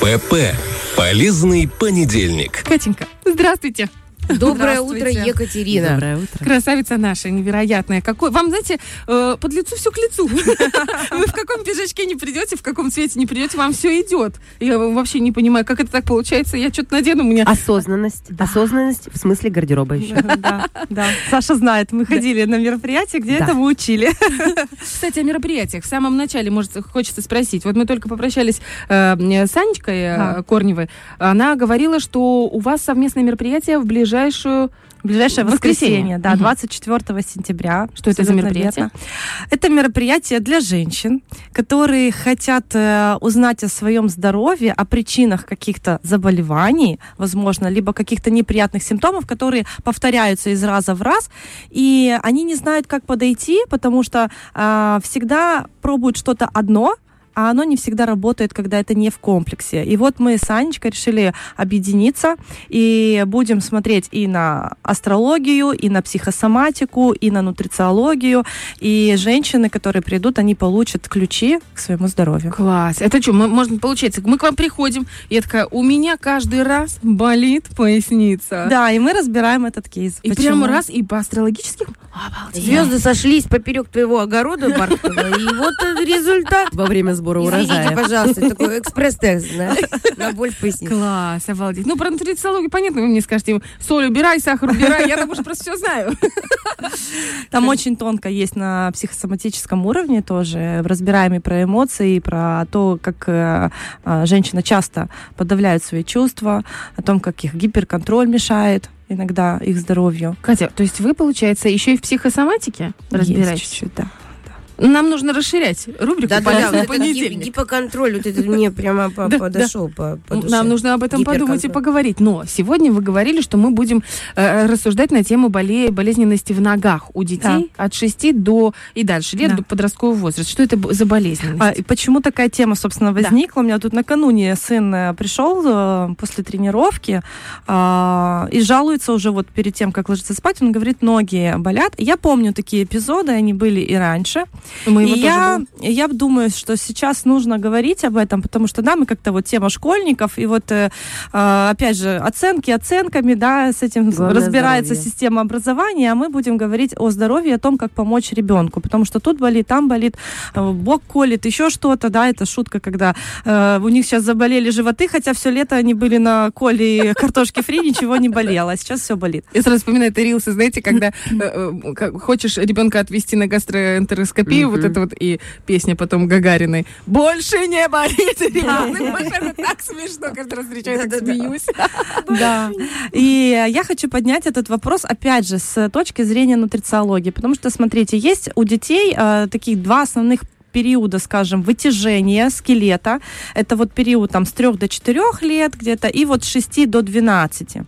ПП. Полезный понедельник. Катенька, здравствуйте. Доброе утро. Екатерина. Доброе утро. Красавица наша, невероятная. Какой... Вам, знаете, э, под лицу все к лицу. Вы в каком пиджачке не придете, в каком цвете не придете, вам все идет. Я вообще не понимаю, как это так получается. Я что-то надену, у меня... Осознанность. Осознанность в смысле гардероба еще. Да, да. Саша знает, мы ходили на мероприятие, где Да. это мы учили. Кстати, о мероприятиях. В самом начале, может, хочется спросить. Вот мы только попрощались э, с Анечкой э, Да. Корневой. Она говорила, что у вас совместное мероприятие в ближайшую... Ближайшее Воскресенье. воскресенье, да, Мгм. 24 сентября. Что это за мероприятие? верно. Это мероприятие для женщин, которые хотят э, узнать о своем здоровье, о причинах каких-то заболеваний, возможно, либо каких-то неприятных симптомов, которые повторяются из раза в раз, и они не знают, как подойти, потому что э, всегда пробуют что-то одно, а оно не всегда работает, когда это не в комплексе. И вот мы с Анечкой решили объединиться и будем смотреть и на астрологию, и на психосоматику, и на нутрициологию. И женщины, которые придут, они получат ключи к своему здоровью. Класс. Это что, мы, можно, получается, мы к вам приходим, и я такая, у меня каждый раз болит поясница. Да, и мы разбираем этот кейс. И Почему? прямо раз, и по астрологическим... Обалдеть. Звезды сошлись поперек твоего огорода, Маркова, и вот результат. Во время сбора Извините, урожая. пожалуйста, такой экспресс-тест, знаешь, на боль в пояснице. Класс, обалдеть. Ну, про нутрициологию понятно, вы мне скажете, соль убирай, сахар убирай, я там уже просто все знаю. Там очень тонко есть на психосоматическом уровне тоже. Разбираем и про эмоции, и про то, как э, э, женщина часто подавляет свои чувства, о том, как их гиперконтроль мешает иногда их здоровью. Катя, то есть вы, получается, еще и в психосоматике Есть разбираетесь? чуть-чуть, да. Нам нужно расширять рубрику Да, да, «Полезный вот этот гип- понедельник». гипоконтроль, вот это мне прямо по- Да, подошел по по душе. Нам нужно об этом подумать и поговорить. Но сегодня вы говорили, что мы будем э, рассуждать на тему боле- болезненности в ногах у детей от 6 до и дальше лет Да. до подросткового возраста. Что это за болезненность? А, и почему такая тема, собственно, возникла? У меня тут накануне сын э, пришел э, после тренировки а, и жалуется уже вот перед тем, как ложиться спать, он говорит, ноги болят. Я помню такие эпизоды, они были и раньше. Мы и я, я думаю, что сейчас нужно говорить об этом, потому что, да, мы как-то вот тема школьников, и вот, э, э, опять же, оценки оценками, да, с этим Главное разбирается здоровье. система образования, а мы будем говорить о здоровье, о том, как помочь ребенку, потому что тут болит, там болит, э, бок колет, еще что-то, да, это шутка, когда э, у них сейчас заболели животы, хотя все лето они были на коле и картошке фри, ничего не болело, а сейчас все болит. Я сразу вспоминаю это рилсы, знаете, когда э, э, хочешь ребенка отвести на гастроэнтероскопию, вот это вот и песня потом Гагариной «Больше не болит ребенок». Боже, это так смешно, каждый раз встречаю, так смеюсь. Да. И я хочу поднять этот вопрос, опять же, с точки зрения нутрициологии. Потому что, смотрите, есть у детей э, таких два основных периода, скажем, вытяжения скелета. Это вот период там с 3 до 4 лет где-то, и вот с 6 до 12.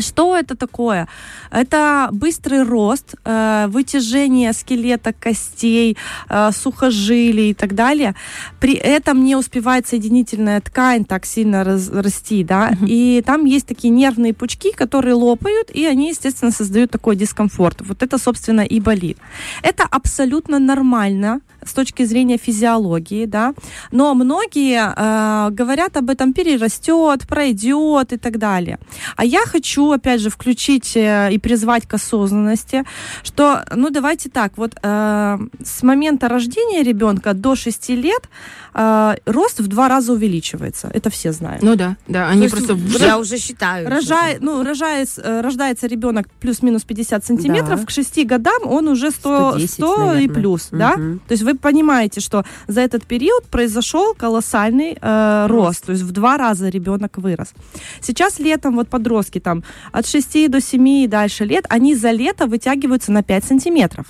Что это такое? Это быстрый рост, э, вытяжение скелета, костей, э, сухожилий и так далее. При этом не успевает соединительная ткань так сильно раз- расти, да, и там есть такие нервные пучки, которые лопают, и они, естественно, создают такой дискомфорт. Вот это, собственно, и болит. Это абсолютно нормально с точки зрения физиологии, да, но многие э, говорят об этом перерастет, пройдет и так далее. А я хочу, опять же, включить э, и призвать к осознанности, что, ну, давайте так, вот э, с момента рождения ребенка до 6 лет э, рост в два раза увеличивается. Это все знают. Ну да, да, они То есть просто... Я уже считаю. Рожай, ну, рожаясь, э, рождается ребенок плюс-минус 50 сантиметров, Да. к 6 годам он уже 100, 110, 100 и плюс, да? Мгм. То есть вы понимаете, что за этот период произошел колоссальный э, рост, то есть в два раза ребенок вырос. Сейчас летом вот подростки там от 6 до 7 и дальше лет, они за лето вытягиваются на 5 сантиметров.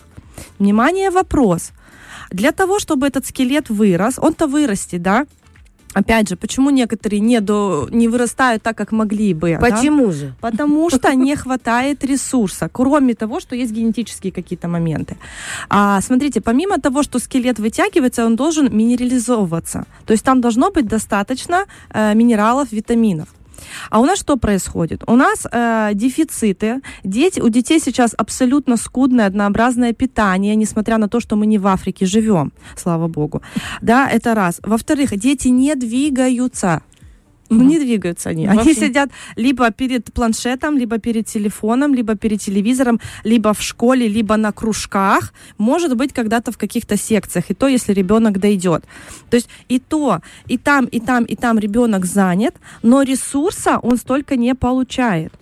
Внимание, вопрос. Для того, чтобы этот скелет вырос, он-то вырастет, да? Опять же, почему некоторые не, до, не вырастают так, как могли бы? да? Почему же? Потому что не хватает ресурса, кроме того, что есть генетические какие-то моменты. А, смотрите, помимо того, что скелет вытягивается, он должен минерализовываться. То есть там должно быть достаточно э, минералов, витаминов. А у нас что происходит? У нас э, дефициты. Дети, у детей сейчас абсолютно скудное, однообразное питание, несмотря на то, что мы не в Африке живем, слава богу. Да, это раз. Во-вторых, дети не двигаются. Ну, не двигаются они. Они Вообще. сидят либо перед планшетом, либо перед телефоном, либо перед телевизором, либо в школе, либо на кружках. Может быть, когда-то в каких-то секциях. И то, если ребенок дойдет. То есть и то, и там, и там, и там ребенок занят, но ресурса он столько не получает.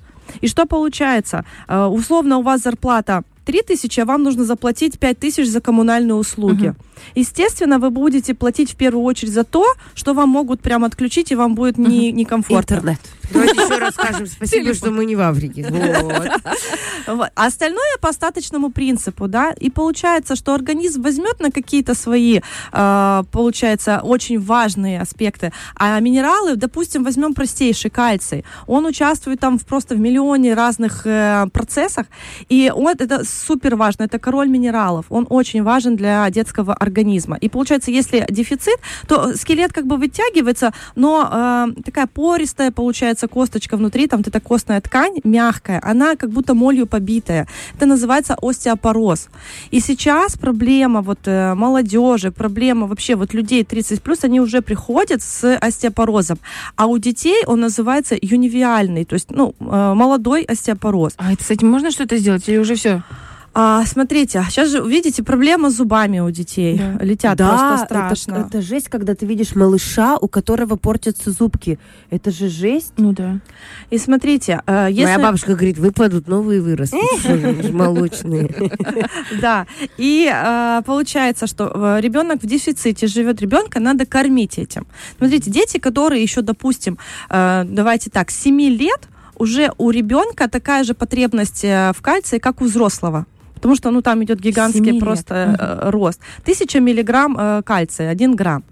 И что получается? Э, Условно у вас зарплата 3 тысячи, а вам нужно заплатить 5 тысяч за коммунальные услуги. Мгм. Естественно, вы будете платить в первую очередь за то, что вам могут прям отключить, и вам будет не, некомфортно. Интернет. Давайте еще раз скажем спасибо, что мы не в Африке. Вот. Вот. А остальное по остаточному принципу, да, и получается, что организм возьмет на какие-то свои, э, получается, очень важные аспекты, а минералы, допустим, возьмем простейший кальций, он участвует там в, просто в миллионе разных э, процессах, и он, это супер важно, это король минералов, он очень важен для детского организма. И получается, если дефицит, то скелет как бы вытягивается, но э, такая пористая получается косточка внутри, там вот эта костная ткань мягкая, она как будто молью побитая. Это называется остеопороз. И сейчас проблема вот э, молодежи, проблема вообще вот людей 30 плюс, они уже приходят с остеопорозом. А у детей он называется юнивиальный, то есть ну, э, молодой остеопороз. А это этим можно что-то сделать или уже все? А, смотрите, сейчас же, видите, проблема с зубами у детей. Да. Летят Да, просто это, страшно. это жесть, когда ты видишь малыша, у которого портятся зубки. Это же жесть. Ну да. И смотрите, э, если... Моя бабушка говорит, выпадут, новые вырастут. Молочные. Да, и э, получается, что ребенок в дефиците живет, ребенка надо кормить этим. Смотрите, дети, которые еще, допустим, э, давайте так, 7 лет, уже у ребенка такая же потребность э, в кальции, как у взрослого. Потому что, ну, там идет гигантский просто э, рост. Тысяча миллиграмм э, кальция, один грамм.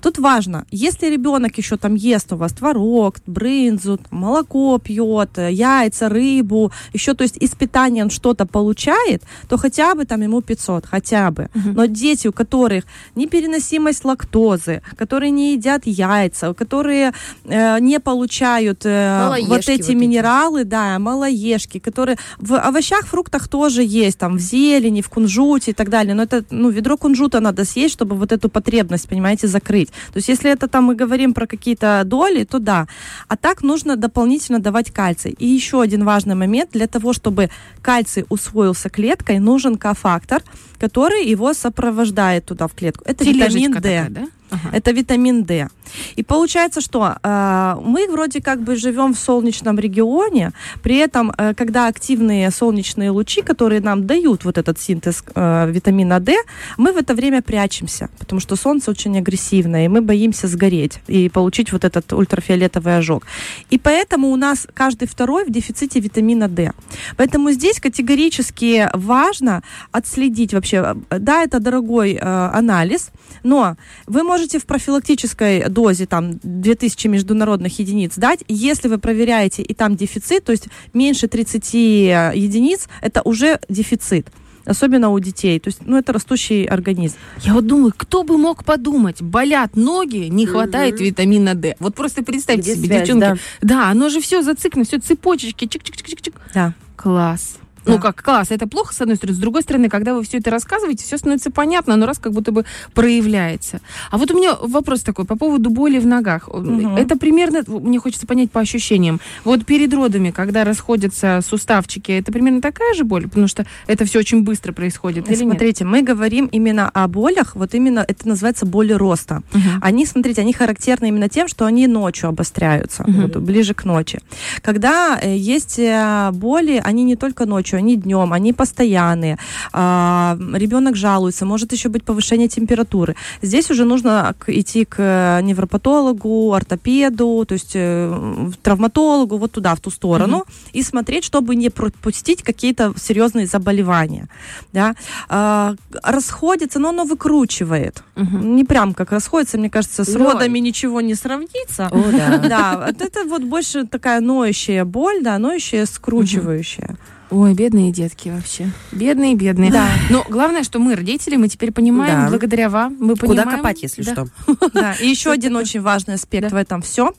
Тут важно, если ребенок еще там ест у вас творог, брынзу, молоко пьет, э, яйца, рыбу, еще, то есть из питания он что-то получает, то хотя бы там ему 500, хотя бы. Но дети, у которых непереносимость лактозы, которые не едят яйца, которые э, не получают э, вот вот эти эти. минералы, да, малоежки, которые в овощах, фруктах тоже есть, там в зелени, в кунжуте и так далее. Но это, ну, ведро кунжута надо съесть, чтобы вот эту потребность, понимаете, закрыть. То есть если это там мы говорим про какие-то доли, то да. А так нужно дополнительно давать кальций. И еще один важный момент, для того, чтобы кальций усвоился клеткой, нужен кофактор, который его сопровождает туда в клетку. Это витамин Тележечка D. такая, да? Ага. Это витамин D. И получается, что э, мы вроде как бы живем в солнечном регионе, при этом, э, когда активные солнечные лучи, которые нам дают вот этот синтез э, витамина D, мы в это время прячемся, потому что солнце очень агрессивное, и мы боимся сгореть и получить вот этот ультрафиолетовый ожог. И поэтому у нас каждый второй в дефиците витамина D. Поэтому здесь категорически важно отследить вообще, э, да, это дорогой э, анализ, но вы можете в профилактической дозе там 2000 международных единиц дать. Если вы проверяете и там дефицит, то есть меньше 30 единиц, это уже дефицит. Особенно у детей. То есть, ну, это растущий организм. Я вот думаю, кто бы мог подумать, болят ноги, не хватает витамина D. Вот просто представьте Где себе, связь, девчонки. Да. оно же все зациклено, все цепочечки, чик-чик-чик-чик. Да. Класс. Ну как, класс, это плохо, с одной стороны. С другой стороны, когда вы все это рассказываете, все становится понятно, оно раз как будто бы проявляется. А вот у меня вопрос такой по поводу боли в ногах. Мгм. Это примерно, мне хочется понять по ощущениям. Вот перед родами, когда расходятся суставчики, это примерно такая же боль? Потому что это все очень быстро происходит, или нет? Смотрите, мы говорим именно о болях, вот именно это называется боли роста. Мгм. Они, смотрите, они характерны именно тем, что они ночью обостряются, Мгм. вот, ближе к ночи. Когда э, есть э, боли, они не только ночью, они днем, они постоянные. А, ребенок жалуется, может еще быть повышение температуры. Здесь уже нужно идти к э, невропатологу, ортопеду, то есть э, травматологу, вот туда, в ту сторону, и смотреть, чтобы не пропустить какие-то серьезные заболевания. Да? А, расходится, но оно выкручивает. Мгм. Не прям как расходится, мне кажется, с родами ничего не сравнится. О, да. Это вот больше такая ноющая боль, да, ноющая, скручивающая. Ой, бедные детки вообще. Бедные, бедные. Да. Но главное, что мы, родители, мы теперь понимаем, Да. благодаря вам, мы Куда понимаем... копать, если Да. что? Да, и еще один очень важный аспект Да. в этом всем.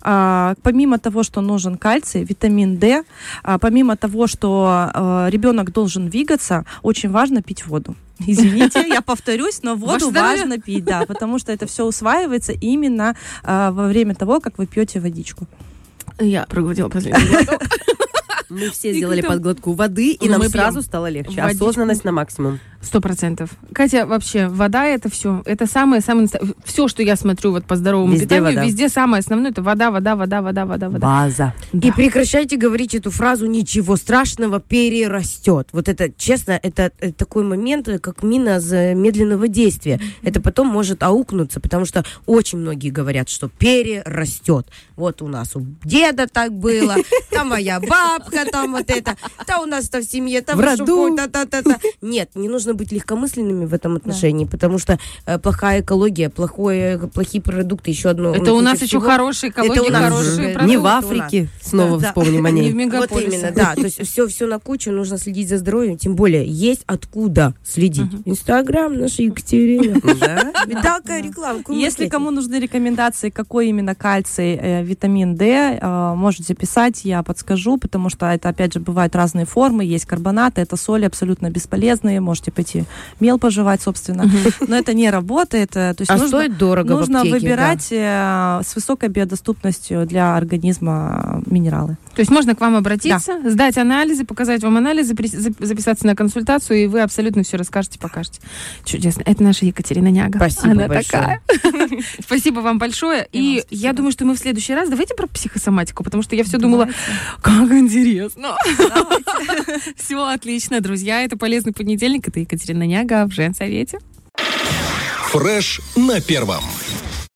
помимо того, что нужен кальций, витамин D, а, помимо того, что а, ребенок должен двигаться, очень важно пить воду. Извините, я повторюсь, но воду важно пить, да, потому что это все усваивается именно а, во время того, как вы пьете водичку. Я проглотила последний глоток. Мы все сделали подглотку воды, и нам сразу стало легче. Осознанность на максимум. Сто процентов. Катя, вообще, вода это все. Это самое, самое... Все, что я смотрю вот по здоровому Везде питанию, вода. везде самое основное, это вода, вода, вода, вода, вода, вода. База. И прекращайте говорить эту фразу «ничего страшного перерастет». Вот это, честно, это, э, такой момент, э, как мина замедленного действия. Это потом может аукнуться, потому что очень многие говорят, что перерастет. Вот у нас у деда так было, там моя бабка, там вот это, да у нас-то в семье, там В роду. Нет, не нужно быть легкомысленными в этом отношении, потому что э, плохая экология, плохое, плохие продукты, еще одно. Это у нас еще всего. хорошая экология, у нас хорошие продукты. Не в. Африке. Снова Да. вспомним о Не в ней. Вот мегаполисе. именно, да. То есть все, все на кучу, нужно следить за здоровьем. Тем более, есть откуда следить. Инстаграм наша Екатерина. Да? Видалка реклама. Если кому нужны рекомендации, какой именно кальций, э, витамин D, э, можете писать, я подскажу, потому что это, опять же, бывают разные формы, есть карбонаты, это соли абсолютно бесполезные, можете пойти мел пожевать, собственно, но это не работает, то есть А нужно, стоит дорого в нужно аптеке, выбирать э, с высокой биодоступностью для организма э, минералы. То есть можно к вам обратиться, сдать анализы, показать вам анализы, записаться на консультацию, и вы абсолютно все расскажете, покажете. Чудесно. Это наша Екатерина Няга. Спасибо Она большое. такая. Спасибо вам большое. И я думаю, что мы в следующий раз... Давайте про психосоматику, потому что я все думала, как интересно. Все отлично, друзья. Это полезный понедельник. Это Екатерина Няга в Женсовете. Фреш на первом.